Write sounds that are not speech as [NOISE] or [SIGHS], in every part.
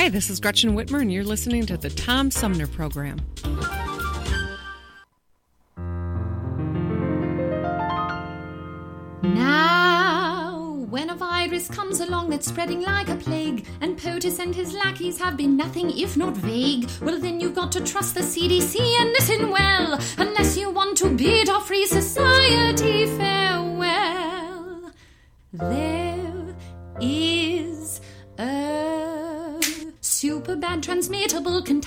Hi, this is Gretchen Whitmer, and you're listening to the Tom Sumner Program. Now, when a virus comes along that's spreading like a plague, and POTUS and his lackeys have been nothing if not vague, well, then you've got to trust the CDC and listen well, unless you want to bid our free society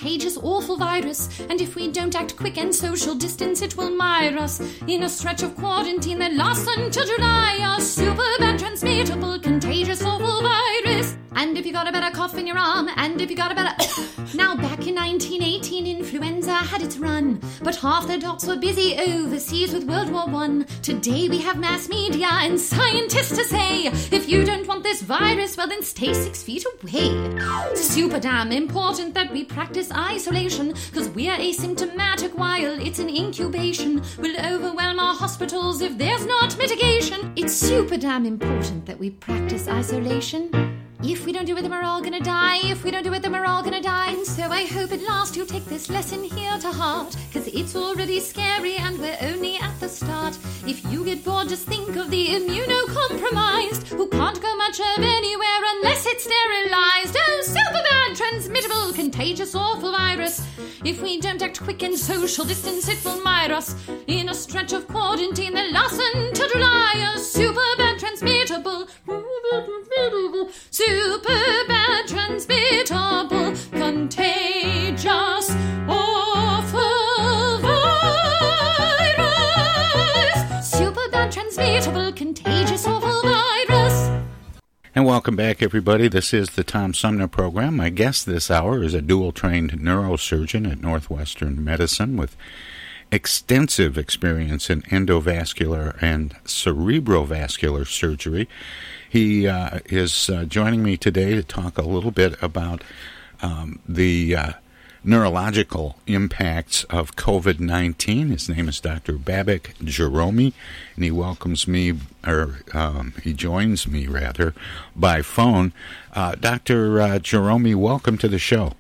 contagious, awful virus. And if we don't act quick and social distance, it will mire us in a stretch of quarantine that lasts until July. A super bad, transmittable, contagious, awful virus. And if you got a better cough in your arm, and if you got a better. [COUGHS] now, back in 1918, influenza had its run, but half the docs were busy overseas with World War One. Today we have mass media and scientists to say, if you don't want this virus, well then stay six feet away. Super damn important that we practice isolation, cause we're asymptomatic while it's in incubation. We'll overwhelm our hospitals if there's not mitigation. It's super damn important that we practice isolation. If we don't do it, then we're all gonna die. If we don't do it, then we're all gonna die. And so I hope at last you'll take this lesson here to heart. Cause it's already scary and we're only at the start. If you get bored, just think of the immunocompromised who can't go much of anywhere unless it's sterilized. Oh, super bad, transmittable, contagious, awful virus. If we don't act quick and social distance, it will mire us in a stretch of quarantine that lasts until July. A super bad, transmittable, super bad, transmittable, contagious, And welcome back, everybody. This is the Tom Sumner program. My guest this hour is a dual trained neurosurgeon at Northwestern Medicine with extensive experience in endovascular and cerebrovascular surgery. He uh, is uh, joining me today to talk a little bit about um, the uh, neurological impacts of COVID 19. His name is Dr. Babak Jahromi, and he welcomes me, or um, he joins me rather, by phone. Uh, Dr. Uh, welcome to the show.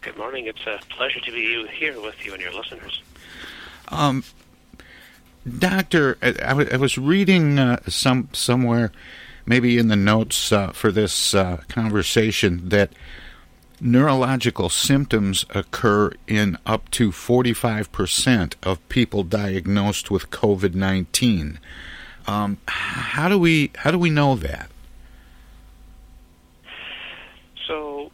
Good morning. It's a pleasure to be here with you and your listeners. Um, doctor, I, I, w- I was reading uh, some somewhere, maybe in the notes uh, for this uh, conversation, that neurological symptoms occur in up to 45% of people diagnosed with COVID-19. Um, how do we how do we know that? So,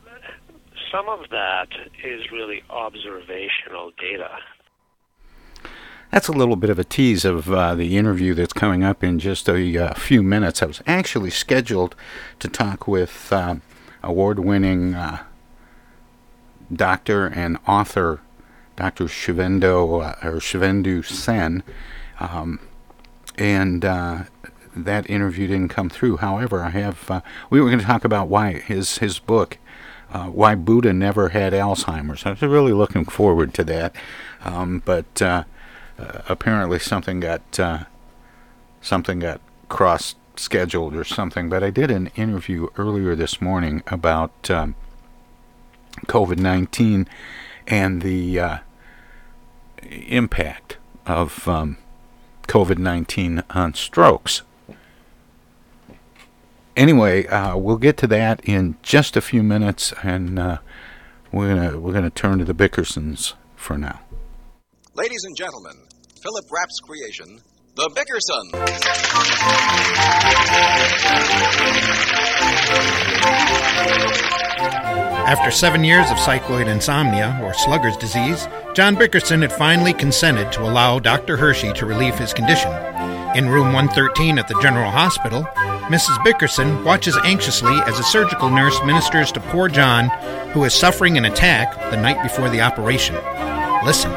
some of that is really observational data. That's a little bit of a tease of uh, the interview that's coming up in just a uh, few minutes. I was actually scheduled to talk with uh, award winning uh, doctor and author Dr. Shivendo, uh, or Shivendu Sen, um, and uh, that interview didn't come through. However, I have we were going to talk about why his his book uh, why Buddha never had Alzheimer's. I was really looking forward to that, um, but uh, uh, apparently something got uh, something got cross scheduled or something. But I did an interview earlier this morning about um, COVID nineteen and the uh, impact of um, COVID nineteen on strokes anyway, uh, we'll get to that in just a few minutes, and uh, we're gonna we're gonna turn to the Bickersons for now. Ladies and gentlemen, Philip Rapp's creation, The Bickersons. After seven years of cycloid insomnia, or slugger's disease, John Bickerson had finally consented to allow Dr. Hershey to relieve his condition. In room 113 at the General Hospital, Mrs. Bickerson watches anxiously as a surgical nurse ministers to poor John, who is suffering an attack the night before the operation. Listen.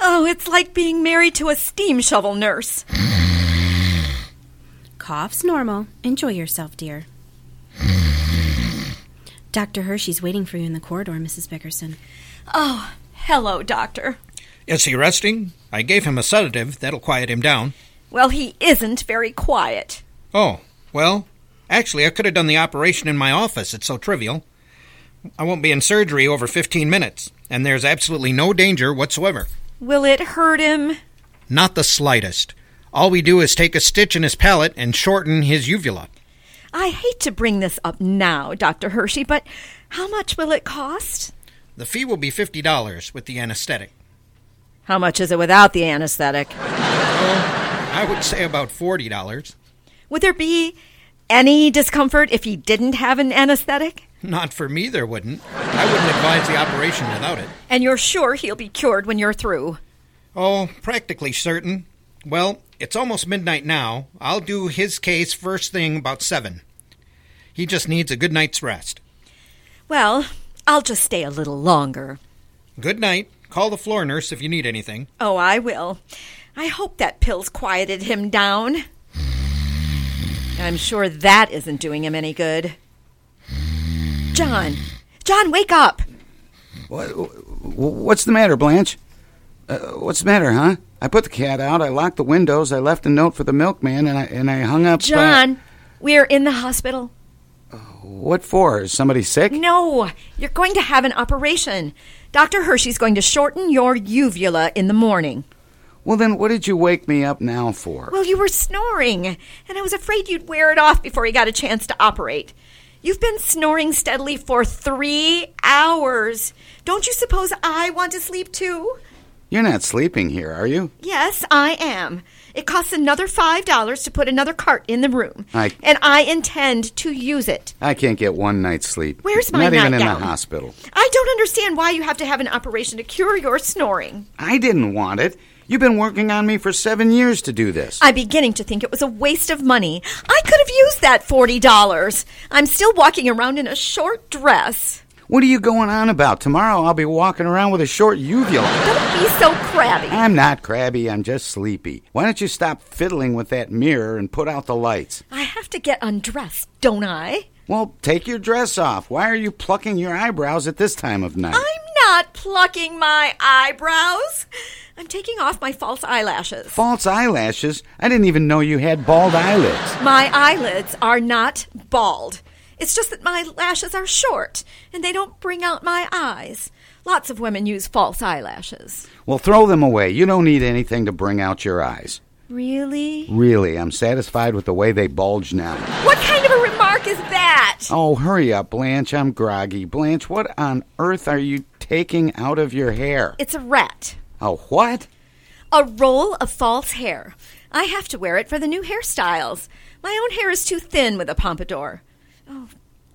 Oh, it's like being married to a steam shovel nurse. Cough's normal. Enjoy yourself, dear. Dr. Hershey's waiting for you in the corridor, Mrs. Bickerson. Oh, hello, Doctor. Is he resting? I gave him a sedative. That'll quiet him down. Well, he isn't very quiet. Oh, well, actually, I could have done the operation in my office. It's so trivial. I won't be in surgery over 15 minutes, and there's absolutely no danger whatsoever. Will it hurt him? Not the slightest. All we do is take a stitch in his palate and shorten his uvula. I hate to bring this up now, Dr. Hershey, but how much will it cost? The fee will be $50 with the anesthetic. How much is it without the anesthetic? Oh, I would say about $40. Would there be any discomfort if he didn't have an anesthetic? Not for me, there wouldn't. I wouldn't advise the operation without it. And you're sure he'll be cured when you're through? Oh, practically certain. Well, it's almost midnight now. I'll do his case first thing about seven. He just needs a good night's rest. Well, I'll just stay a little longer. Good night. Call the floor nurse if you need anything. Oh, I will. I hope that pill's quieted him down. I'm sure that isn't doing him any good. John! John, wake up! What, what's the matter, Blanche? Uh, what's the matter, huh? I put the cat out, I locked the windows, I left a note for the milkman, and I, and I hung up. John, uh, we're in the hospital. What for? Is somebody sick? No, you're going to have an operation. Dr. Hershey's going to shorten your uvula in the morning. Well, then what did you wake me up now for? Well, you were snoring, and I was afraid you'd wear it off before you got a chance to operate. You've been snoring steadily for three hours. Don't you suppose I want to sleep too? You're not sleeping here, are you? Yes, I am. It costs another five dollars to put another cart in the room, I, and I intend to use it. I can't get one night's sleep. Where's my Not even in nightgown? the hospital. I don't understand why you have to have an operation to cure your snoring. I didn't want it. You've been working on me for seven years to do this. I'm beginning to think it was a waste of money. I could have used that forty dollars. I'm still walking around in a short dress. What are you going on about? Tomorrow I'll be walking around with a short uvula. Don't be so crabby. I'm not crabby, I'm just sleepy. Why don't you stop fiddling with that mirror and put out the lights? I have to get undressed, don't I? Well, take your dress off. Why are you plucking your eyebrows at this time of night? I'm not plucking my eyebrows. I'm taking off my false eyelashes. False eyelashes? I didn't even know you had bald eyelids. My eyelids are not bald. It's just that my lashes are short and they don't bring out my eyes. Lots of women use false eyelashes. Well, throw them away. You don't need anything to bring out your eyes. Really? Really, I'm satisfied with the way they bulge now. What kind of a remark is that? Oh, hurry up, Blanche. I'm groggy. Blanche, what on earth are you taking out of your hair? It's a rat. A what? A roll of false hair. I have to wear it for the new hairstyles. My own hair is too thin with a pompadour. Oh,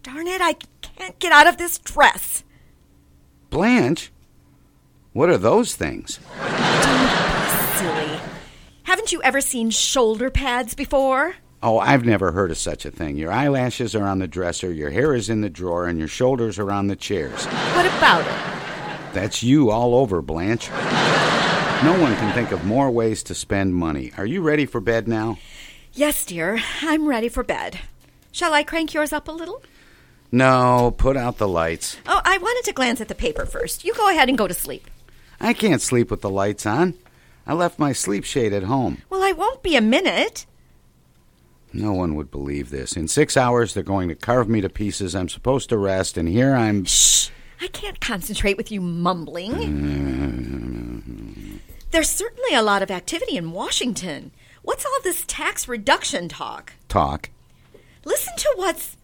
darn it, I can't get out of this dress. Blanche? What are those things? Silly. Haven't you ever seen shoulder pads before? Oh, I've never heard of such a thing. Your eyelashes are on the dresser, your hair is in the drawer, and your shoulders are on the chairs. What about it? That's you all over, Blanche. No one can think of more ways to spend money. Are you ready for bed now? Yes, dear, I'm ready for bed. Shall I crank yours up a little? No, put out the lights. Oh, I wanted to glance at the paper first. You go ahead and go to sleep. I can't sleep with the lights on. I left my sleep shade at home. Well, I won't be a minute. No one would believe this. In six hours, they're going to carve me to pieces. I'm supposed to rest, and here I'm. Shh! I can't concentrate with you mumbling. [LAUGHS] There's certainly a lot of activity in Washington. What's all this tax reduction talk? Talk. Listen to what's.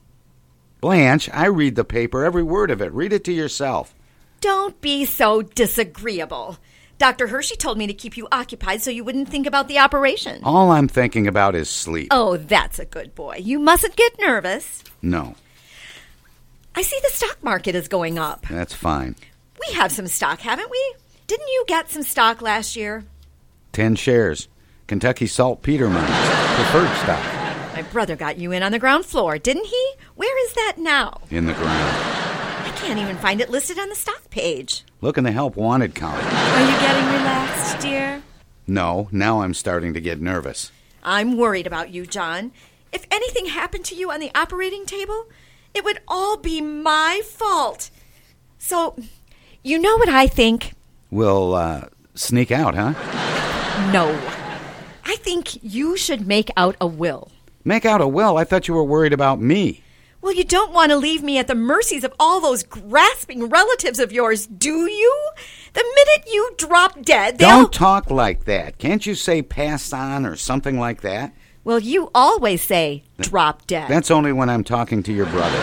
Blanche, I read the paper, every word of it. Read it to yourself. Don't be so disagreeable. Dr. Hershey told me to keep you occupied so you wouldn't think about the operation. All I'm thinking about is sleep. Oh, that's a good boy. You mustn't get nervous. No, I see the stock market is going up. that's fine. We have some stock, haven't we? Didn't you get some stock last year? Ten shares. Kentucky Saltpeter Mines. Preferred stock. Brother got you in on the ground floor, didn't he? Where is that now? In the ground. I can't even find it listed on the stock page. Look in the help wanted column. Are you getting relaxed, dear? No, now I'm starting to get nervous. I'm worried about you, John. If anything happened to you on the operating table, it would all be my fault. So, you know what I think? We'll, uh, sneak out, huh? No. I think you should make out a will. Make out a will. I thought you were worried about me. Well, you don't want to leave me at the mercies of all those grasping relatives of yours, do you? The minute you drop dead, they'll. Don't talk like that. Can't you say pass on or something like that? Well, you always say drop dead. That's only when I'm talking to your brother.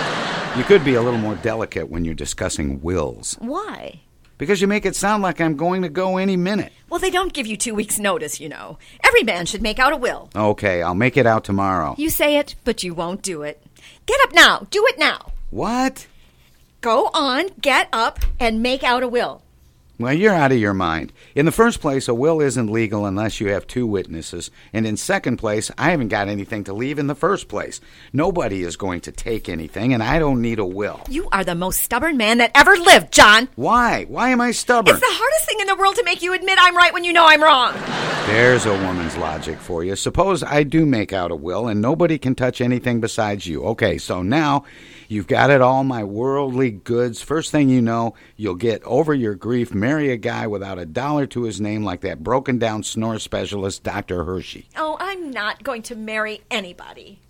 You could be a little more delicate when you're discussing wills. Why? Because you make it sound like I'm going to go any minute. Well, they don't give you two weeks' notice, you know. Every man should make out a will. Okay, I'll make it out tomorrow. You say it, but you won't do it. Get up now. Do it now. What? Go on, get up, and make out a will. Well, you're out of your mind. In the first place, a will isn't legal unless you have two witnesses. And in second place, I haven't got anything to leave in the first place. Nobody is going to take anything, and I don't need a will. You are the most stubborn man that ever lived, John. Why? Why am I stubborn? It's the hardest thing in the world to make you admit I'm right when you know I'm wrong. There's a woman's logic for you. Suppose I do make out a will and nobody can touch anything besides you. Okay, so now you've got it all, my worldly goods. First thing you know, you'll get over your grief, marry a guy without a dollar to his name like that broken down snore specialist, Dr. Hershey. Oh, I'm not going to marry anybody.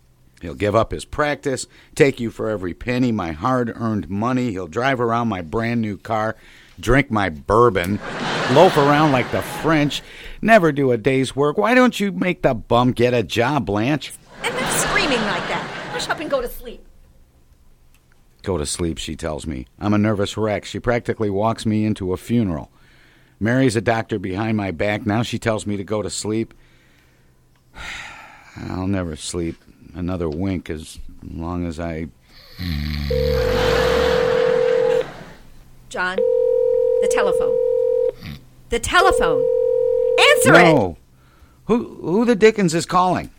He'll give up his practice, take you for every penny, my hard earned money. He'll drive around my brand new car, drink my bourbon, [LAUGHS] loaf around like the French, never do a day's work. Why don't you make the bum get a job, Blanche? And then screaming like that. Hush up and go to sleep. Go to sleep, she tells me. I'm a nervous wreck. She practically walks me into a funeral. Mary's a doctor behind my back. Now she tells me to go to sleep. [SIGHS] I'll never sleep another wink as long as I. John, the telephone. The telephone. Answer it. no. Who who the dickens is calling?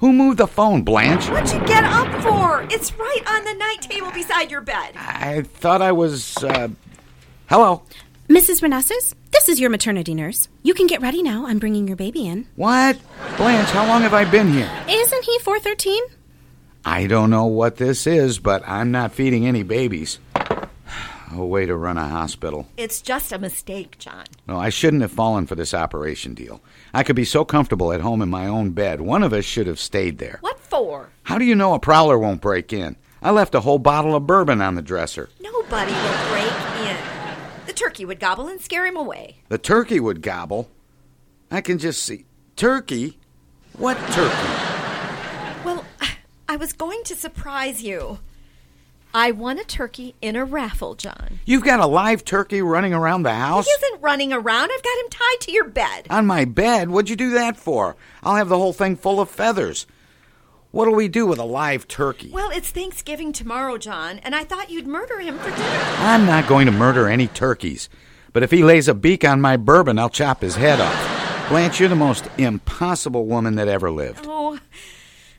Who moved the phone, Blanche? What'd you get up for? It's right on the night table beside your bed. I thought I was. Uh, hello. Mrs. Renesses, this is your maternity nurse. You can get ready now. I'm bringing your baby in. What? Blanche, how long have I been here? Isn't he 413? I don't know what this is, but I'm not feeding any babies. A way to run a hospital. It's just a mistake, John. No, I shouldn't have fallen for this operation deal. I could be so comfortable at home in my own bed. One of us should have stayed there. What for? How do you know a prowler won't break in? I left a whole bottle of bourbon on the dresser. Nobody will break in. The turkey would gobble and scare him away. The turkey would gobble. I can just see. Turkey? What turkey? Well, [SIGHS] I was going to surprise you. I won a turkey in a raffle, John. You've got a live turkey running around the house? He isn't running around. I've got him tied to your bed. On my bed? What'd you do that for? I'll have the whole thing full of feathers. What'll we do with a live turkey? Well, it's Thanksgiving tomorrow, John, and I thought you'd murder him for dinner. I'm not going to murder any turkeys. But if he lays a beak on my bourbon, I'll chop his head off. Blanche, you're the most impossible woman that ever lived. Oh,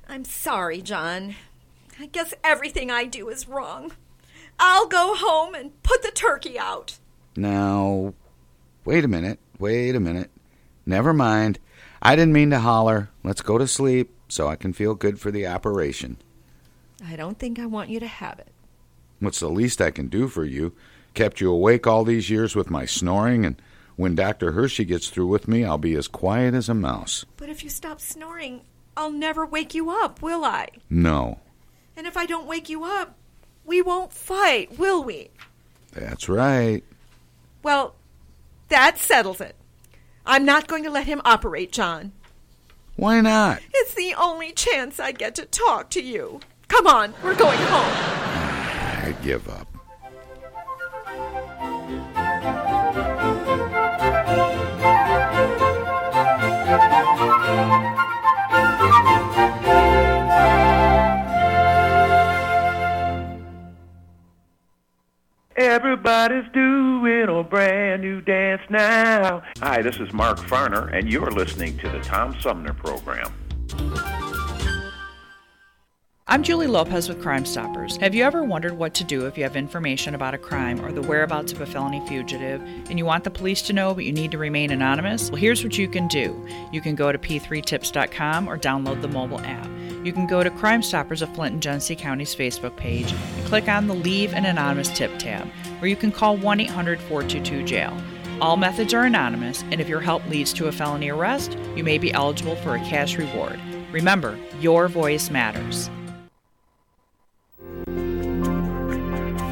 I'm sorry, John. I guess everything I do is wrong. I'll go home and put the turkey out. Now, wait a minute. Wait a minute. Never mind. I didn't mean to holler. Let's go to sleep. so I can feel good for the operation. I don't think I want you to have it. What's the least I can do for you? Kept you awake all these years with my snoring, and when Dr. Hershey gets through with me, I'll be as quiet as a mouse. But if you stop snoring, I'll never wake you up, will I? No, And if I don't wake you up, we won't fight, will we? that's right. Well, that settles it. I'm not going to let him operate, John. Why not? It's the only chance I get to talk to you. Come on, we're going home. I give up. Everybody's doing a brand new dance now. Hi, this is Mark Farner, and you're listening to the Tom Sumner Program. I'm Julie Lopez with Crime Stoppers. Have you ever wondered what to do if you have information about a crime or the whereabouts of a felony fugitive and you want the police to know but you need to remain anonymous? Well, here's what you can do. You can go to p3tips.com or download the mobile app. You can go to Crime Stoppers of Flint and Genesee County's Facebook page and click on the Leave an Anonymous Tip tab, or you can call 1 800 422 jail. All methods are anonymous, and if your help leads to a felony arrest, you may be eligible for a cash reward. Remember, your voice matters.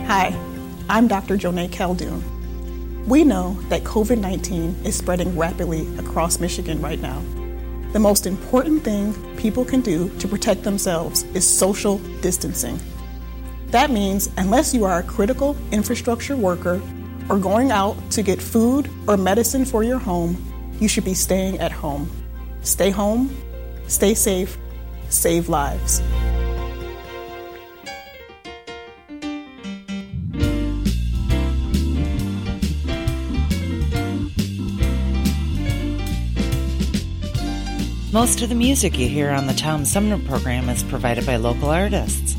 Hi, I'm Dr. Joneigh Khaldun. We know that COVID 19 is spreading rapidly across Michigan right now. The most important thing people can do to protect themselves is social distancing. That means, unless you are a critical infrastructure worker or going out to get food or medicine for your home, you should be staying at home. Stay home, stay safe, save lives. Most of the music you hear on the Tom Sumner program is provided by local artists.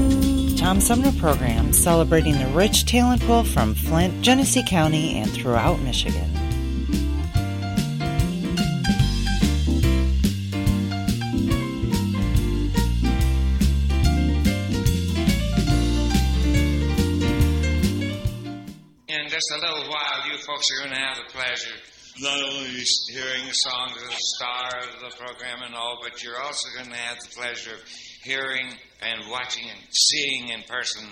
Tom Sumner program celebrating the rich talent pool from Flint, Genesee County, and throughout Michigan. In just a little while, you folks are going to have the pleasure not only hearing the songs of the star of the program and all, but you're also going to have the pleasure of hearing and watching and seeing in person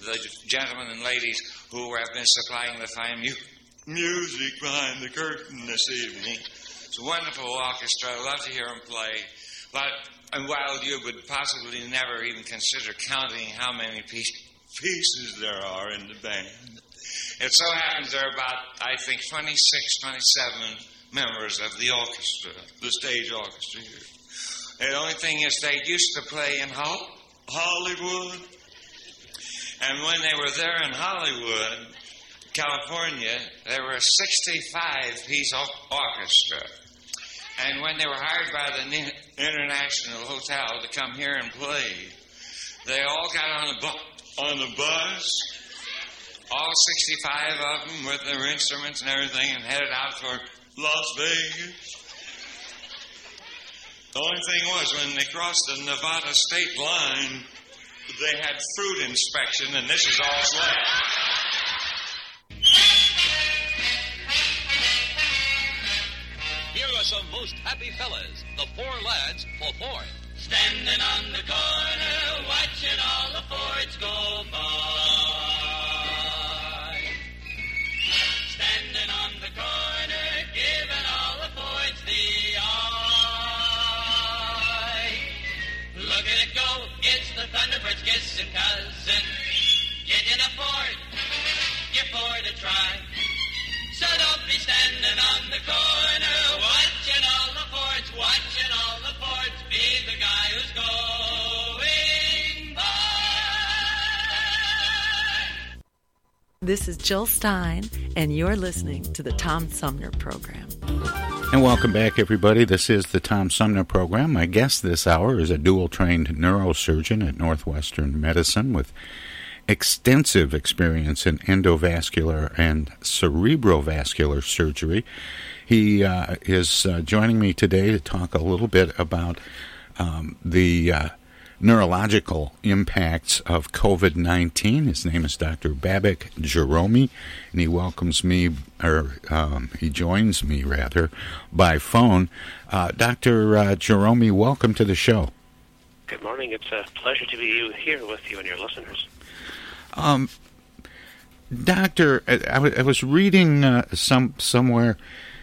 the gentlemen and ladies who have been supplying the fine mu- music behind the curtain this evening. It's a wonderful orchestra. I love to hear them play. But and while you would possibly never even consider counting how many piece- pieces there are in the band, it so happens there are about, I think, 26, 27 members of the orchestra, the stage orchestra here. The only thing is, they used to play in Hol- Hollywood. And when they were there in Hollywood, California, there were a 65 piece orchestra. And when they were hired by the International Hotel to come here and play, they all got on a, bu- on a bus, all 65 of them with their instruments and everything, and headed out for Las Vegas. The only thing was, when they crossed the Nevada state line, they had fruit inspection, and this is all slang. Here are some most happy fellas, the four lads for Ford. Standing on the corner, watching all the Fords go by. Cousin. Get in a Ford, give Ford a try. So don't be standing on the corner, watching all the Fords, watching all the Fords. Be the guy who's going by. This is Jill Stein, and you're listening to the Tom Sumner Program. And welcome back, everybody. This is the Tom Sumner Program. My guest this hour is a dual trained neurosurgeon at Northwestern Medicine with extensive experience in endovascular and cerebrovascular surgery. He uh, is uh, joining me today to talk a little bit about um, the uh, neurological impacts of COVID 19. His name is Dr. Babak Jahromi, and he welcomes me, or um, he joins me rather, by phone. Uh, Dr. Uh, welcome to the show. Good morning. It's a pleasure to be here with you and your listeners. Um, doctor, I, I was reading uh, some somewhere,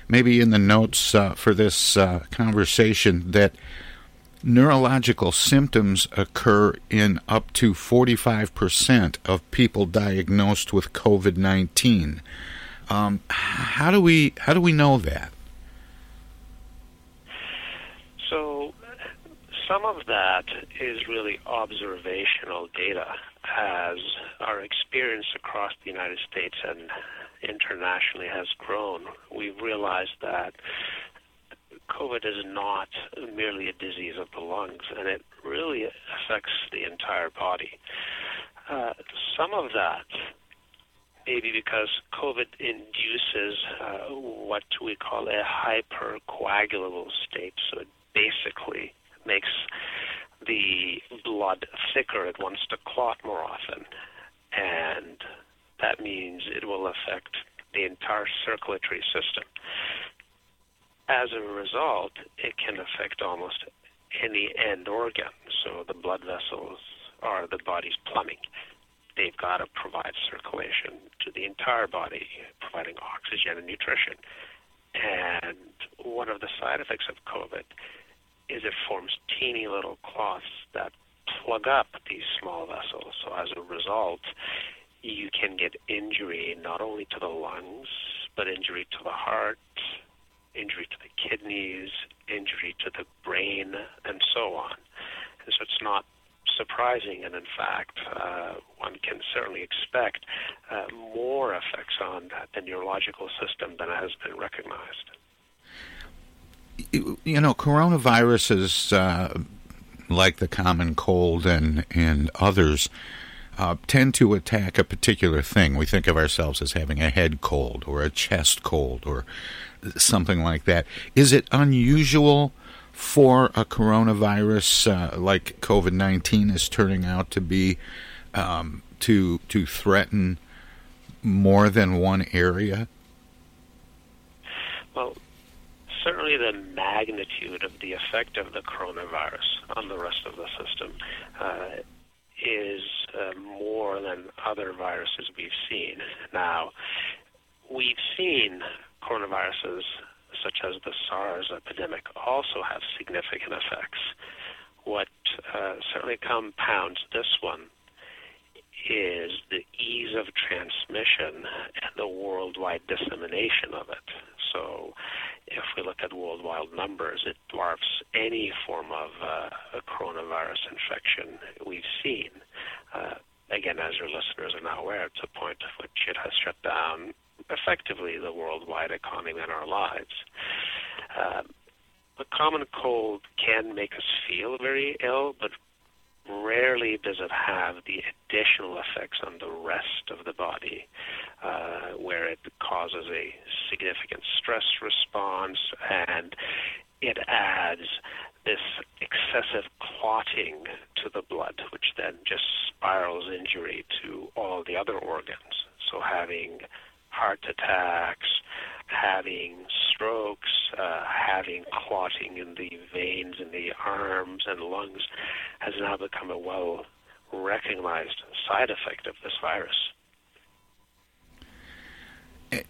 maybe in the notes uh, for this uh, conversation, that neurological symptoms occur in up to 45% of people diagnosed with COVID-19. Um, how do we how do we know that? So, some of that is really observational data. As our experience across the United States and internationally has grown, we've realized that COVID is not merely a disease of the lungs, and it really affects the entire body. Uh, some of that maybe because COVID induces uh, what we call a hypercoagulable state. So it basically makes the blood thicker. It wants to clot more often. And that means it will affect the entire circulatory system. As a result, it can affect almost any end organ. So the blood vessels are the body's plumbing. They've got to provide circulation to the entire body, providing oxygen and nutrition. And one of the side effects of COVID is it forms teeny little clots that plug up these small vessels. So as a result, you can get injury not only to the lungs, but injury to the heart, injury to the kidneys, injury to the brain, and so on. And so it's not surprising, and in fact, uh, one can certainly expect uh, more effects on the neurological system than has been recognized. You know, coronaviruses, uh, like the common cold and, and others, uh, tend to attack a particular thing. We think of ourselves as having a head cold or a chest cold or something like that. Is it unusual for a coronavirus uh, like COVID nineteen is turning out to be um, to to threaten more than one area? Well, certainly the magnitude of the effect of the coronavirus on the rest of the system uh, is uh, more than other viruses we've seen. Now, we've seen coronaviruses such as the SARS epidemic also have significant effects. What uh, certainly compounds this one is the ease of transmission and the worldwide dissemination of it. So, if we look at worldwide numbers, it dwarfs any form of uh, coronavirus infection we've seen. Uh, again, as your listeners are now aware, to a point at which it has shut down effectively the worldwide economy and our lives. Uh, the common cold can make us feel very ill, but rarely does it have the additional effects on the rest of the body, uh, where it causes a significant stress response and it adds this excessive clotting to the blood, which then just spirals injury to all the other organs. So having heart attacks, having strokes, uh, having clotting in the veins in the arms and lungs has now become a well recognized side effect of this virus.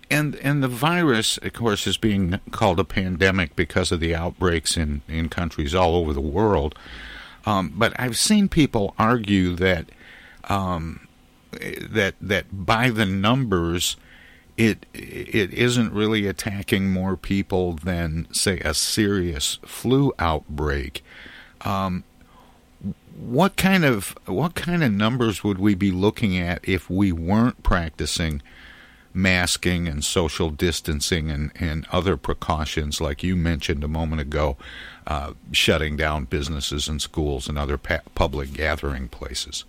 And and the virus, of course, is being called a pandemic because of the outbreaks in, in countries all over the world. Um, but I've seen people argue that um, that that by the numbers, it it isn't really attacking more people than say a serious flu outbreak. Um, what kind of what kind of numbers would we be looking at if we weren't practicing masking and social distancing and, and other precautions like you mentioned a moment ago, uh, shutting down businesses and schools and other pa- public gathering places?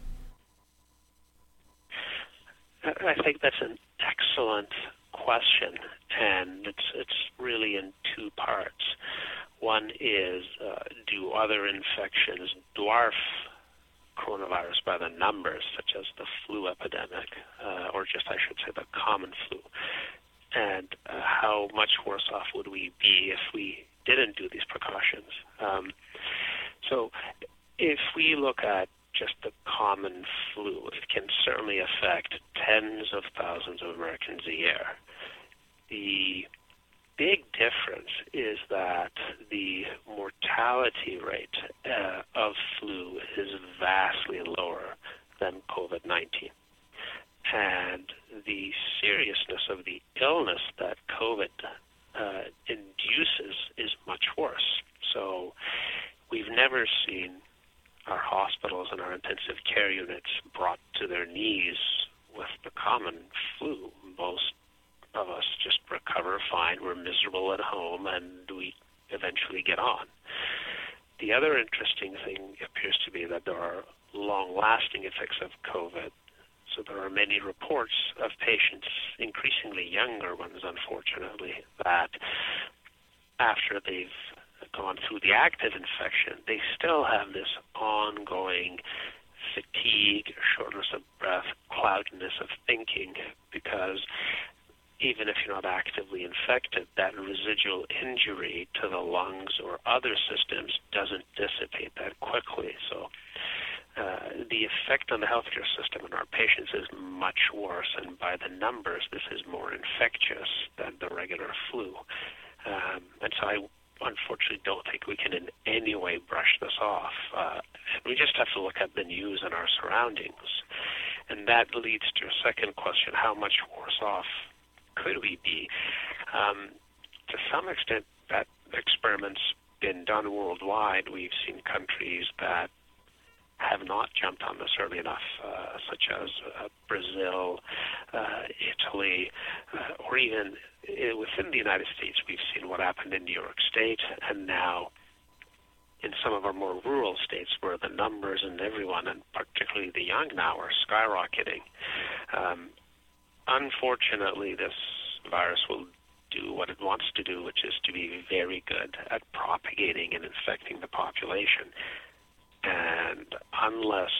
I think that's an excellent question, and it's it's really in two parts. One is uh, do other infections dwarf coronavirus by the numbers, such as the flu epidemic, uh, or just I should say the common flu, and uh, how much worse off would we be if we didn't do these precautions? Um, so, if we look at just the common flu, it can certainly affect tens of thousands of Americans a year. The big difference is that the mortality rate uh, of flu is vastly lower than COVID 19. And the seriousness of the illness that COVID uh, induces is much worse. So we've never seen our hospitals and our intensive care units brought to their knees with the common flu. Most of us just recover fine. We're miserable at home, and we eventually get on. The other interesting thing appears to be that there are long-lasting effects of COVID. So there are many reports of patients, increasingly younger ones, unfortunately, that after they've gone through the active infection, they still have this ongoing fatigue, shortness of breath, cloudiness of thinking, because even if you're not actively infected, that residual injury to the lungs or other systems doesn't dissipate that quickly. So uh, the effect on the healthcare system in our patients is much worse, and by the numbers, this is more infectious than the regular flu. Um, and so I unfortunately don't think we can in any way brush this off. Uh, we just have to look at the news and our surroundings. And that leads to a second question how much worse off could we be? Um, to some extent, that experiment's been done worldwide. We've seen countries that have not jumped on this early enough, uh, such as uh, Brazil, uh, Italy, uh, or even uh, within the United States. We've seen what happened in New York State, and now in some of our more rural states where the numbers and everyone, and particularly the young now, are skyrocketing. Um, unfortunately, this virus will do what it wants to do, which is to be very good at propagating and infecting the population. And unless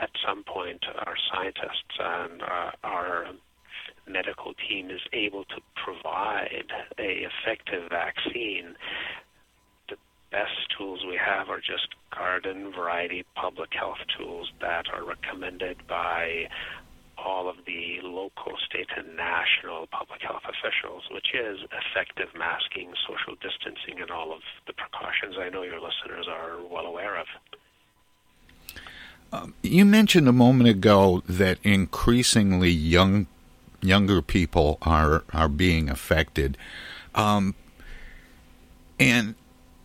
at some point our scientists and uh, our medical team is able to provide a effective vaccine, the best tools we have are just garden variety public health tools that are recommended by all of the local, state, and national public health officials, which is effective masking, social distancing, and all of the precautions I know your listeners are well aware of. Um, you mentioned a moment ago that increasingly young younger people are are being affected, um, and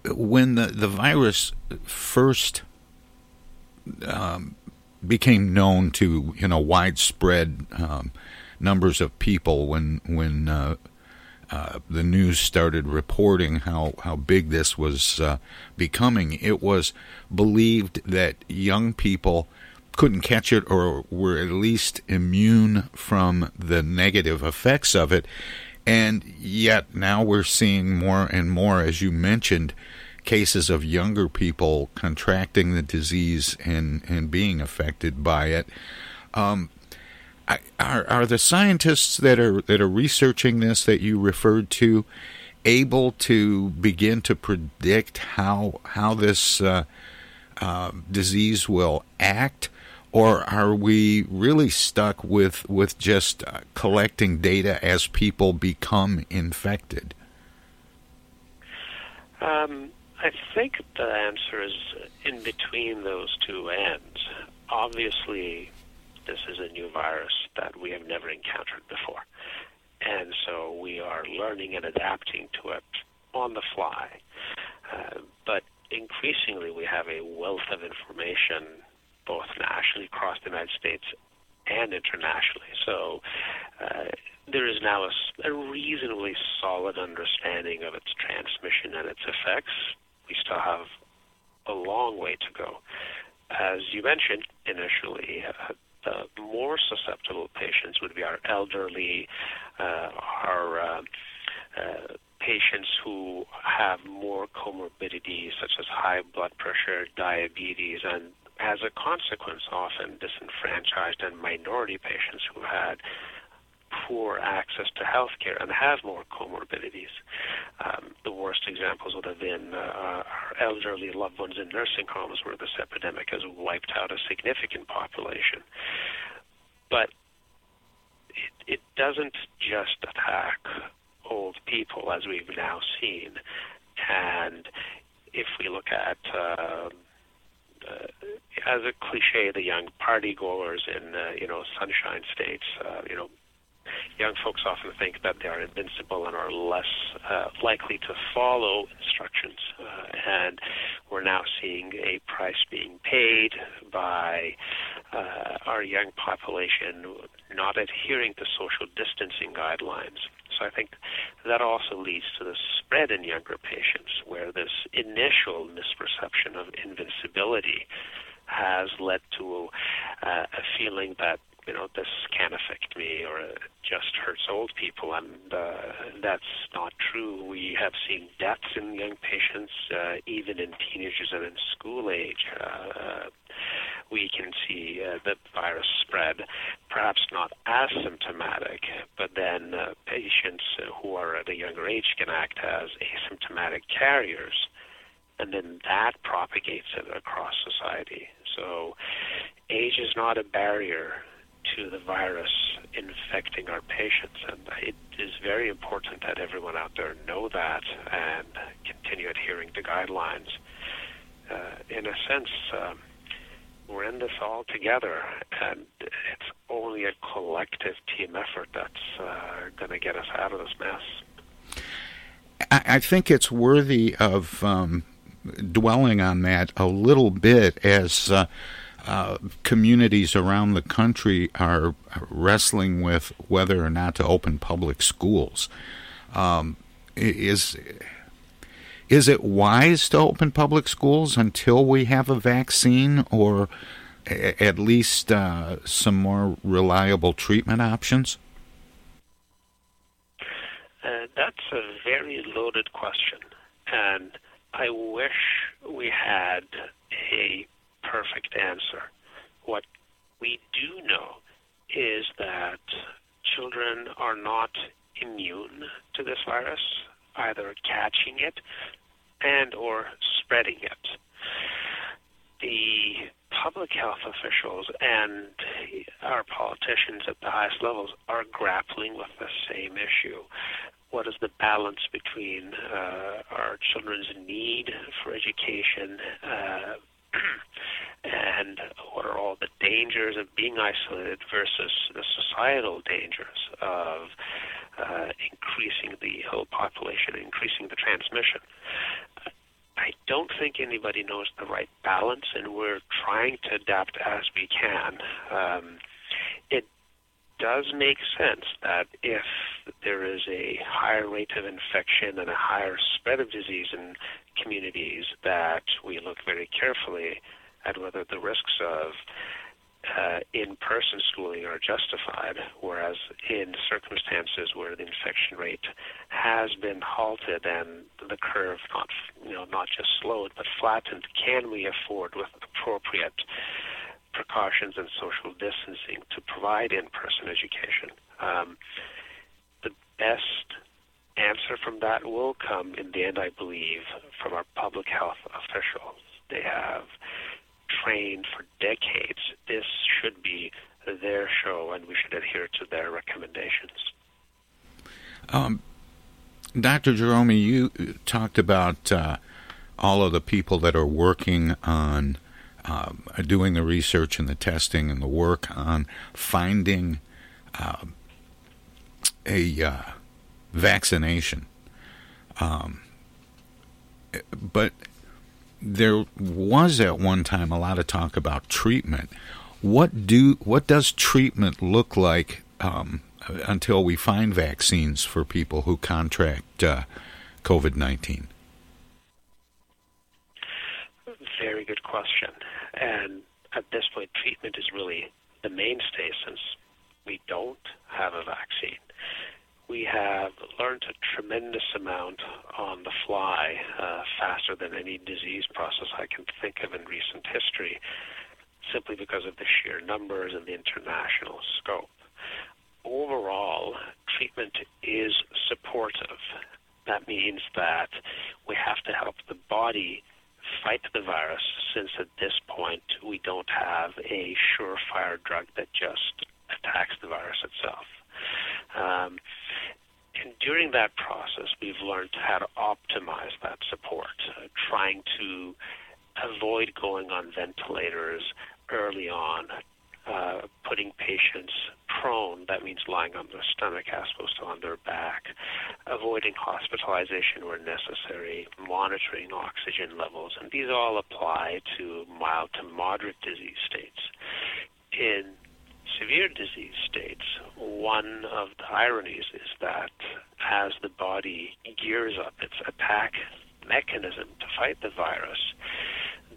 when the the virus first um, became known to you know widespread um, numbers of people when when uh, uh, the news started reporting how, how big this was uh, becoming. It was believed that young people couldn't catch it or were at least immune from the negative effects of it. And yet now we're seeing more and more, as you mentioned, cases of younger people contracting the disease and, and being affected by it. Um, are are the scientists that are that are researching this that you referred to able to begin to predict how how this uh, uh, disease will act, or are we really stuck with with just uh, collecting data as people become infected? Um, I think the answer is in between those two ends. Obviously, this is a new virus that we have never encountered before. And so we are learning and adapting to it on the fly. Uh, but increasingly we have a wealth of information both nationally across the United States and internationally. So uh, there is now a, a, reasonably solid understanding of its transmission and its effects. We still have a long way to go. As you mentioned initially, uh, the more susceptible patients would be our elderly, uh, our uh, uh, patients who have more comorbidities such as high blood pressure, diabetes, and as a consequence, often disenfranchised and minority patients who had poor access to health care and have more comorbidities. Um, the worst examples would have been uh, our elderly loved ones in nursing homes where this epidemic has wiped out a significant population. But it, it doesn't just attack old people, as we've now seen. And if we look at uh, uh, as a cliche, the young party goers in uh, you know sunshine states, uh, you know, young folks often think that they are invincible and are less uh, likely to follow instructions. Uh, and we're now seeing a price being paid by uh, our young population not adhering to social distancing guidelines. So I think that also leads to the spread in younger patients, where this initial misperception of invincibility has led to uh, a feeling that you know this can affect me or it just hurts old people, and uh, that's not true. We have seen deaths in young patients, uh, even in teenagers and in school age. Uh, we can see uh, the virus spread, perhaps not as symptomatic, but then uh, patients who are at a younger age can act as asymptomatic carriers, and then that propagates it across society. So, age is not a barrier to the virus infecting our patients, and it is very important that everyone out there know that and continue adhering to guidelines. Uh, in a sense, um, we're in this all together, and it's only a collective team effort that's uh, going to get us out of this mess. I, think it's worthy of um, dwelling on that a little bit as. Uh, uh, communities around the country are wrestling with whether or not to open public schools. Um, is is it wise to open public schools until we have a vaccine or at least uh, some more reliable treatment options? Uh, that's a very loaded question. And I wish we had a perfect answer. What we do know is that children are not immune to this virus, either catching it and or spreading it. The public health officials and our politicians at the highest levels are grappling with the same issue. What is the balance between uh, our children's need for education uh, [CLEARS THROAT] and what are all the dangers of being isolated versus the societal dangers of uh, increasing the whole population, increasing the transmission. I don't think anybody knows the right balance, and we're trying to adapt as we can. Um, does make sense that if there is a higher rate of infection and a higher spread of disease in communities, that we look very carefully at whether the risks of uh, in-person schooling are justified, whereas in circumstances where the infection rate has been halted and the curve not you know not just slowed but flattened, can we afford with appropriate precautions and social distancing to provide in-person education? Um, the best answer from that will come in the end, I believe, from our public health officials. They have trained for decades. This should be their show, and we should adhere to their recommendations. Um, Dr. Jahromi, you talked about uh, all of the people that are working on uh, doing the research and the testing and the work on finding uh, a uh, vaccination. Um, but there was at one time a lot of talk about treatment. What do what does treatment look like um, until we find vaccines for people who contract uh, COVID nineteen? Very good question. And at this point, treatment is really the mainstay since we don't have a vaccine. We have learned a tremendous amount on the fly, uh, faster than any disease process I can think of in recent history, simply because of the sheer numbers and the international scope. Overall, treatment is supportive. That means that we have to help the body fight the virus since at this point we don't have a surefire drug that just attacks the virus itself. Um, and during that process, we've learned how to optimize that support, uh, trying to avoid going on ventilators early on, uh, putting patients prone, that means lying on their stomach as opposed to on their back, avoiding hospitalization where necessary, monitoring oxygen levels, and these all apply to mild to moderate disease states. In severe disease states, one of the ironies is that as the body gears up its attack mechanism to fight the virus,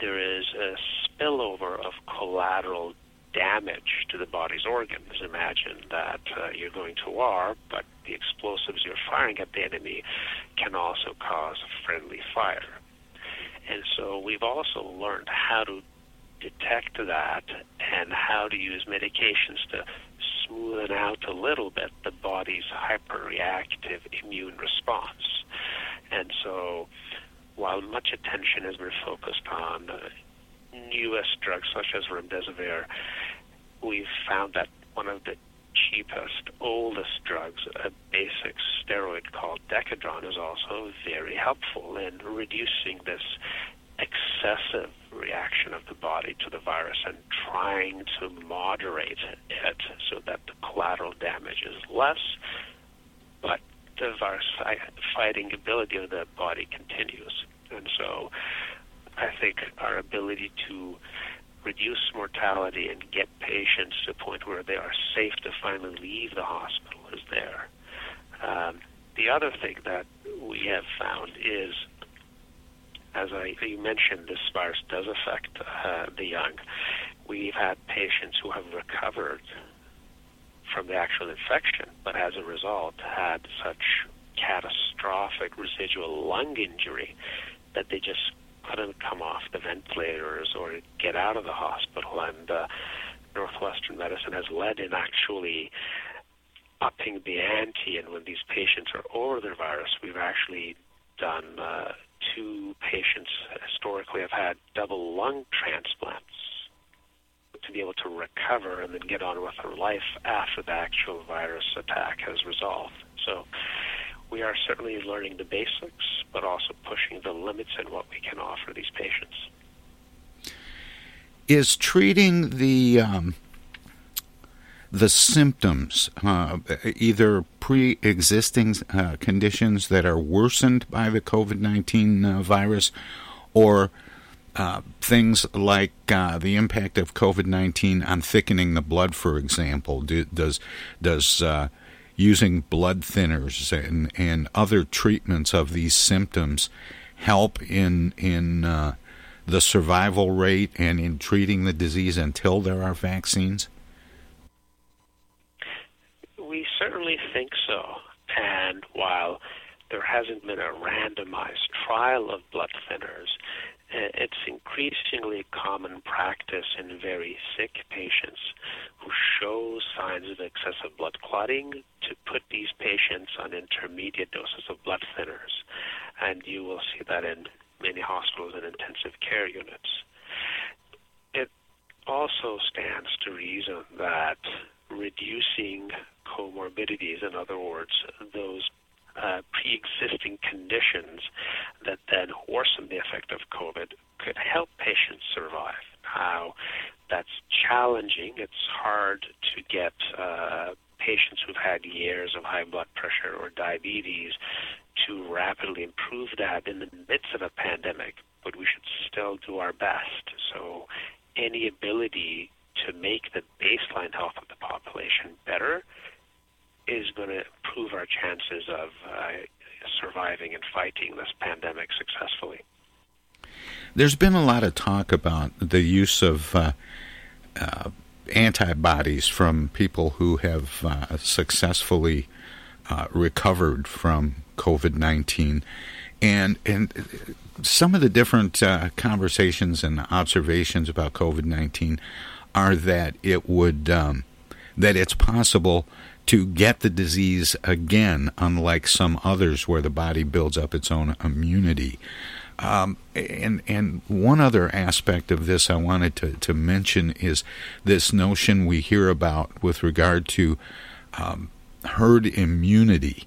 there is a spillover of collateral damage to the body's organs. Imagine that uh, you're going to war, but the explosives you're firing at the enemy can also cause friendly fire. And so we've also learned how to detect that and how to use medications to smoothen out a little bit the body's hyperreactive immune response. And so while much attention has been focused on uh, newest drugs such as remdesivir, we've found that one of the cheapest, oldest drugs, a basic steroid called Decadron, is also very helpful in reducing this excessive reaction of the body to the virus and trying to moderate it so that the collateral damage is less, but the virus fighting ability of the body continues. And so I think our ability to reduce mortality and get patients to a point where they are safe to finally leave the hospital is there. Um, the other thing that we have found is, as I you mentioned, this virus does affect uh, the young. We've had patients who have recovered from the actual infection, but as a result had such catastrophic residual lung injury that they just couldn't come off the ventilators or get out of the hospital. And uh, Northwestern medicine has led in actually upping the ante. And when these patients are over their virus, we've actually done uh, two patients historically have had double lung transplants to be able to recover and then get on with their life after the actual virus attack has resolved. So we are certainly learning the basics, but also pushing the limits in what we can offer these patients. Is treating the um, the symptoms, uh, either pre-existing uh, conditions that are worsened by the COVID nineteen uh, virus, or uh, things like uh, the impact of COVID nineteen on thickening the blood, for example, do, does does uh, using blood thinners and, and other treatments of these symptoms help in in uh, the survival rate and in treating the disease until there are vaccines? We certainly think so. And while there hasn't been a randomized trial of blood thinners, it's increasingly common practice in very sick patients who show signs of excessive blood clotting to put these patients on intermediate doses of blood thinners. And you will see that in many hospitals and intensive care units. It also stands to reason that reducing comorbidities, in other words, those uh, pre-existing conditions that then worsen the effect of COVID could help patients survive. How that's challenging. It's hard to get uh, patients who've had years of high blood pressure or diabetes to rapidly improve that in the midst of a pandemic. But we should still do our best. So, any ability to make the baseline health of the population better is going to improve our chances of uh, surviving and fighting this pandemic successfully. There's been a lot of talk about the use of uh, uh, antibodies from people who have uh, successfully uh, recovered from COVID 19. And, and some of the different uh, conversations and observations about COVID 19 are that it would, um, that it's possible to get the disease again, unlike some others where the body builds up its own immunity. Um, and and one other aspect of this I wanted to, to mention is this notion we hear about with regard to um, herd immunity.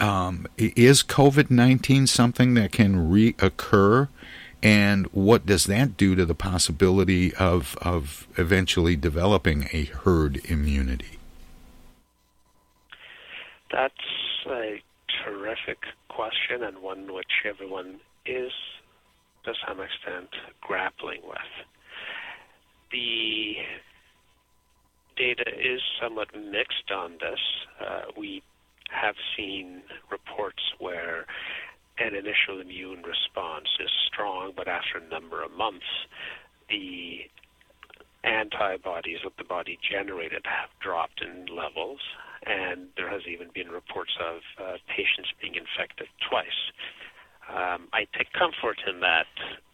Um, is COVID 19 something that can reoccur? And what does that do to the possibility of, of eventually developing a herd immunity? That's a terrific question and one which everyone is, to some extent, grappling with. The data is somewhat mixed on this. Uh, we have seen reports where an initial immune response is strong, but after a number of months, the antibodies that the body generated have dropped in levels, and there has even been reports of uh, patients being infected twice. Um, I take comfort in that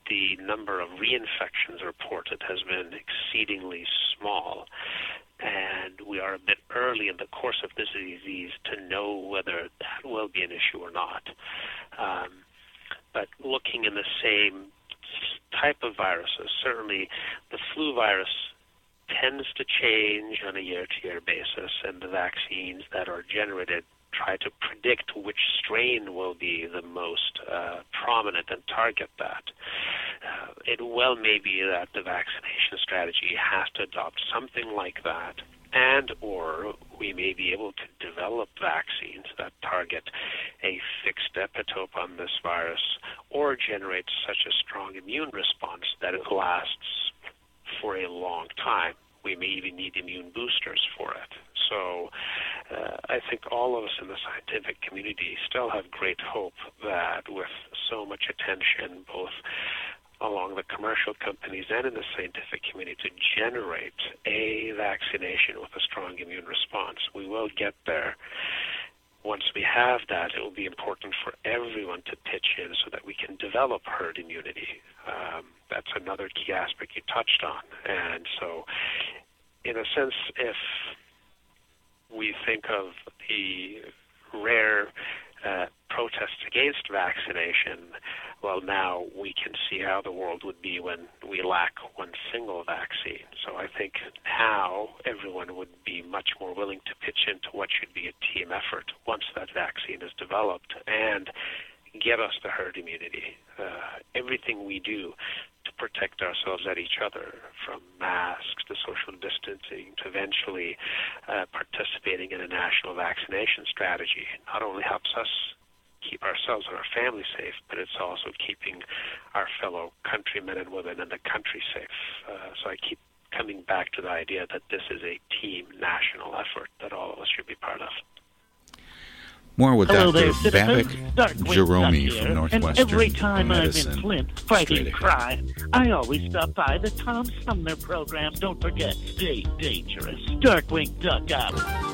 the number of reinfections reported has been exceedingly small, and we are a bit early in the course of this disease to know whether that will be an issue or not. Um, but looking in the same type of viruses, certainly the flu virus tends to change on a year to year basis, and the vaccines that are generated try to predict which strain will be the most uh, prominent and target that. Uh, it well may be that the vaccination strategy has to adopt something like that and or we may be able to develop vaccines that target a fixed epitope on this virus or generate such a strong immune response that it lasts for a long time. We may even need immune boosters for it. So uh, I think all of us in the scientific community still have great hope that with so much attention, both along the commercial companies and in the scientific community to generate a vaccination with a strong immune response. We will get there. Once we have that, it will be important for everyone to pitch in so that we can develop herd immunity. Um, that's another key aspect you touched on. And so, in a sense, if we think of the rare uh, protests against vaccination, well, now we can see how the world would be when we lack one single vaccine. So I think now everyone would be much more willing to pitch into what should be a team effort once that vaccine is developed and get us the herd immunity. Uh, everything we do protect ourselves and each other, from masks to social distancing to eventually uh, participating in a national vaccination strategy, not only helps us keep ourselves and our families safe, but it's also keeping our fellow countrymen and women in the country safe. Uh, so I keep coming back to the idea that this is a team national effort that all of us should be part of. More with Hello Dr. there, Babak Darkwing Jahromi Duck from Northwestern And every time Medicine. I'm in Flint fighting crime, I always stop by the Tom Sumner program. Don't forget, stay dangerous. Darkwing Duck out.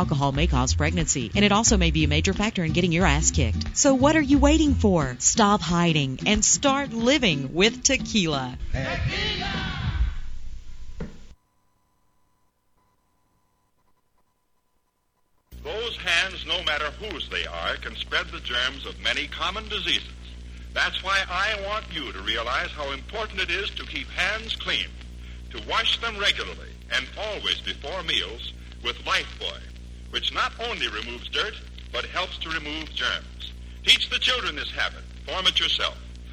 may cause pregnancy. And it also may be a major factor in getting your ass kicked. So what are you waiting for? Stop hiding and start living with tequila. Those hands, no matter whose they are, can spread the germs of many common diseases. That's why I want you to realize how important it is to keep hands clean, to wash them regularly and always before meals with Lifebuoy, which not only removes dirt, but helps to remove germs. Teach the children this habit. Form it yourself.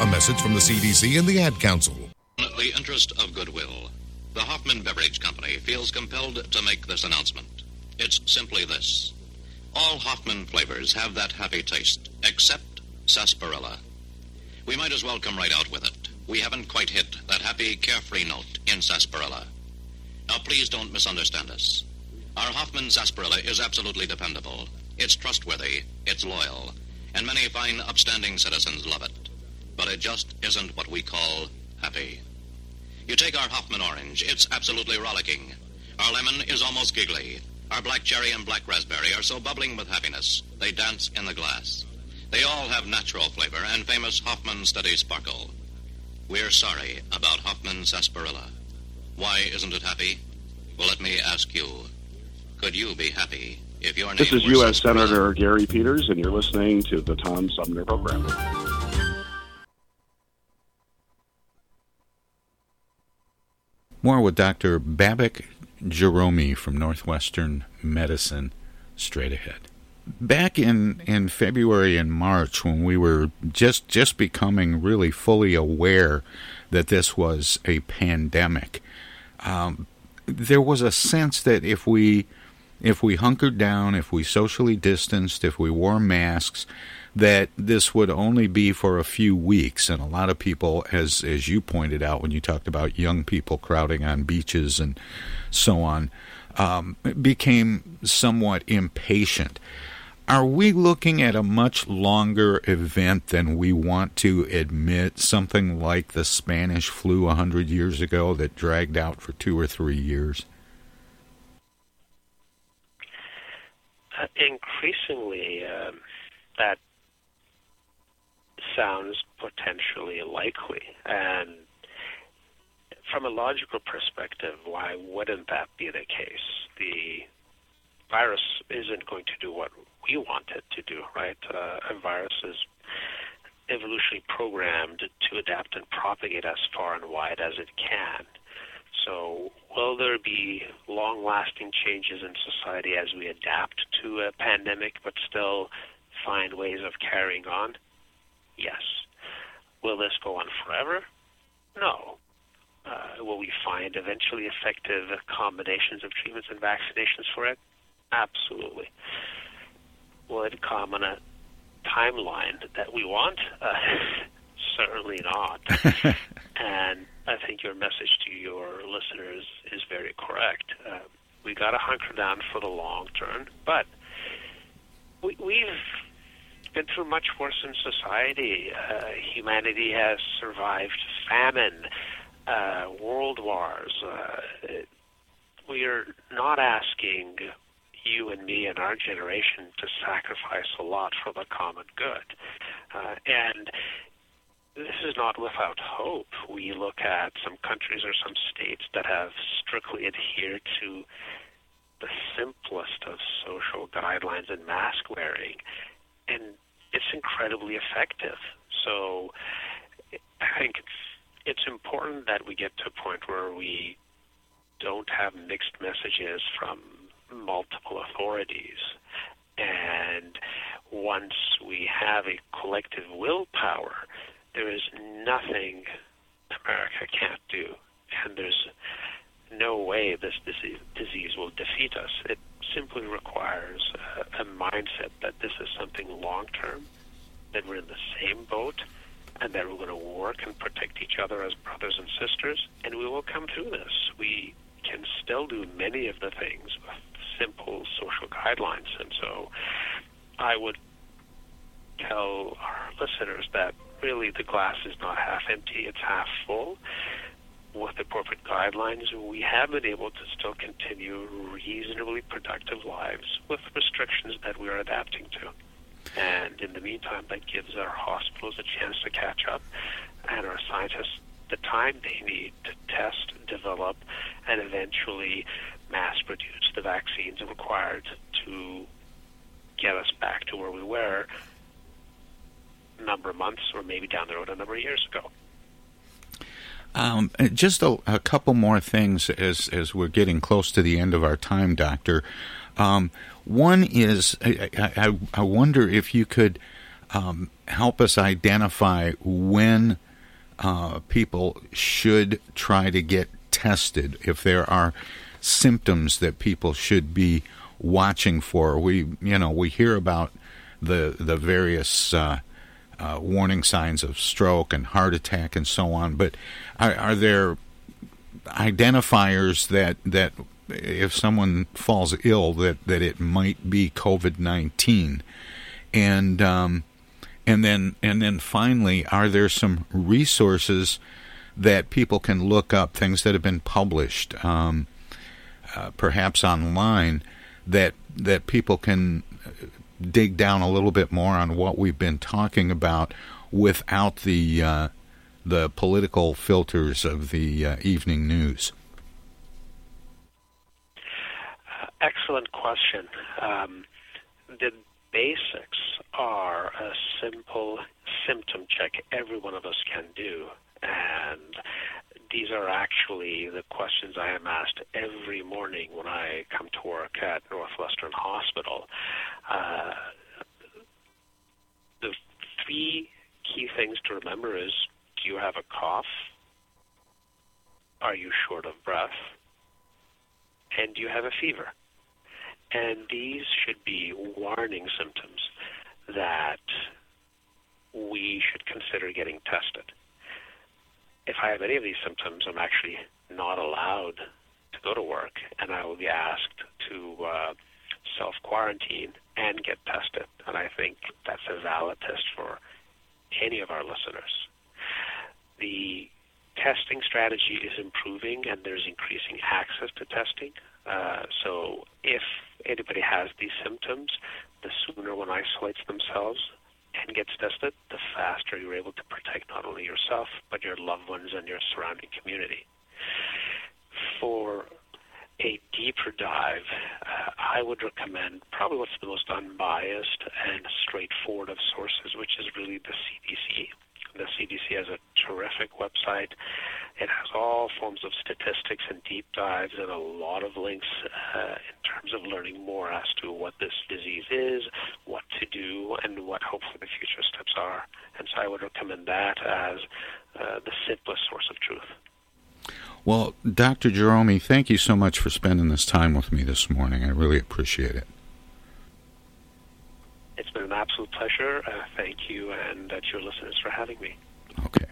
A message from the CDC and the Ad Council. In the interest of goodwill. The Hoffman Beverage Company feels compelled to make this announcement. It's simply this. All Hoffman flavors have that happy taste, except sarsaparilla. We might as well come right out with it. We haven't quite hit that happy, carefree note in sarsaparilla. Now, please don't misunderstand us. Our Hoffman sarsaparilla is absolutely dependable. It's trustworthy, it's loyal, and many fine, upstanding citizens love it. But it just isn't what we call happy. You take our Hoffman orange, it's absolutely rollicking. Our lemon is almost giggly. Our black cherry and black raspberry are so bubbling with happiness, they dance in the glass. They all have natural flavor and famous Hoffman steady sparkle. We're sorry about Hoffman sarsaparilla. Why isn't it happy? Well, let me ask you. Could you be happy if your name This is U.S. Senator Gary Peters, and you're listening to the Tom Sumner Program. More with Dr. Babak Jahromi from Northwestern Medicine straight ahead. Back in, in February and March, when we were just just becoming really fully aware that this was a pandemic, um, there was a sense that if we if we hunkered down, if we socially distanced, if we wore masks, that this would only be for a few weeks. And a lot of people, as as you pointed out when you talked about young people crowding on beaches and so on, um, became somewhat impatient. Are we looking at a much longer event than we want to admit? Something like the Spanish flu a hundred years ago that dragged out for two or three years. Uh, increasingly, um, that sounds potentially likely. And from a logical perspective, why wouldn't that be the case? The virus isn't going to do what we want it to do, right? Uh, a virus is evolutionally programmed to adapt and propagate as far and wide as it can. So, will there be long lasting changes in society as we adapt to a pandemic but still find ways of carrying on? Yes. Will this go on forever? No. Uh, will we find eventually effective combinations of treatments and vaccinations for it? Absolutely. Will it come on a timeline that we want? Uh, [LAUGHS] certainly not. [LAUGHS] and I think your message to your listeners is very correct. Uh, we got to hunker down for the long term, but we, we've been through much worse in society. Uh, humanity has survived famine, uh, world wars. Uh, we are not asking you and me and our generation to sacrifice a lot for the common good. Uh, and this is not without hope. We look at some countries or some states that have strictly adhered to the simplest of social guidelines and mask wearing, and it's incredibly effective. So I think it's it's important that we get to a point where we don't have mixed messages from multiple authorities. And once we have a collective willpower, there is nothing America can't do. And there's no way this disease will defeat us. It simply requires a, a mindset that this is something long term, that we're in the same boat, and that we're going to work and protect each other as brothers and sisters, and we will come through this. We can still do many of the things with simple social guidelines, and so I would tell our listeners that really the glass is not half empty, it's half full. With appropriate guidelines, we have been able to still continue reasonably productive lives with restrictions that we are adapting to. And in the meantime, that gives our hospitals a chance to catch up and our scientists the time they need to test, develop, and eventually mass produce the vaccines required to get us back to where we were a number of months or maybe down the road a number of years ago. Um, just a, a, couple more things as as we're getting close to the end of our time, Doctor. Um, one is I, I, I, wonder if you could um, help us identify when uh, people should try to get tested. If there are symptoms that people should be watching for, we you know we hear about the the various uh, uh, warning signs of stroke and heart attack and so on. But are, are there identifiers that that if someone falls ill that that it might be COVID nineteen, and um, and then and then finally, are there some resources that people can look up, things that have been published, um, uh, perhaps online, that that people can dig down a little bit more on what we've been talking about without the uh, the political filters of the uh, evening news? Excellent question. Um, the basics are a simple symptom check every one of us can do, and these are actually the questions I am asked every morning when I come to work at Northwestern Hospital. Uh, the three key things to remember is do you have a cough? Are you short of breath? And do you have a fever? And these should be warning symptoms that we should consider getting tested if I have any of these symptoms, I'm actually not allowed to go to work, and I will be asked to uh, self quarantine and get tested. And I think that's a valid test for any of our listeners. The testing strategy is improving, and there's increasing access to testing. Uh, so if anybody has these symptoms, the sooner one isolates themselves, and gets tested, the faster you're able to protect not only yourself, but your loved ones and your surrounding community. For a deeper dive, uh, I would recommend probably what's the most unbiased and straightforward of sources, which is really the CDC. The CDC has a terrific website. It has all forms of statistics and deep dives and a lot of links uh, terms of learning more as to what this disease is, what to do, and what hopefully the future steps are. And so I would recommend that as uh, the simplest source of truth. Well, Dr. Jahromi, thank you so much for spending this time with me this morning. I really appreciate it. It's been an absolute pleasure. Uh, thank you and uh, to your listeners for having me. Okay.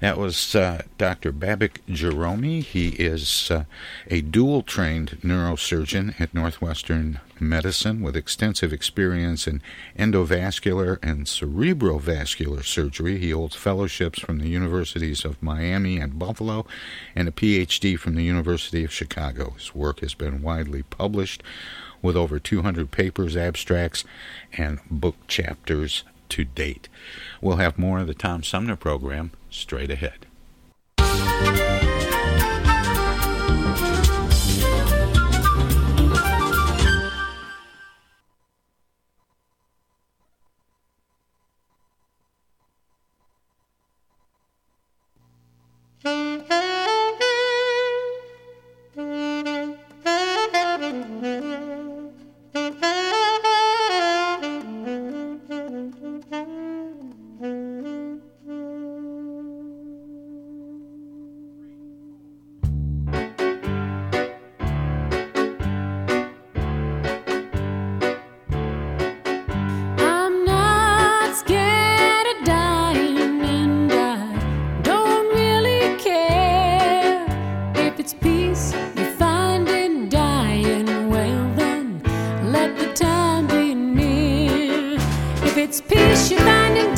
That was uh, Dr. Babak Jahromi. He is uh, a dual trained neurosurgeon at Northwestern Medicine with extensive experience in endovascular and cerebrovascular surgery. He holds fellowships from the universities of Miami and Buffalo and a PhD from the University of Chicago. His work has been widely published with over 200 papers, abstracts, and book chapters to date. We'll have more of the Tom Sumner program straight ahead. It's peace you're finding.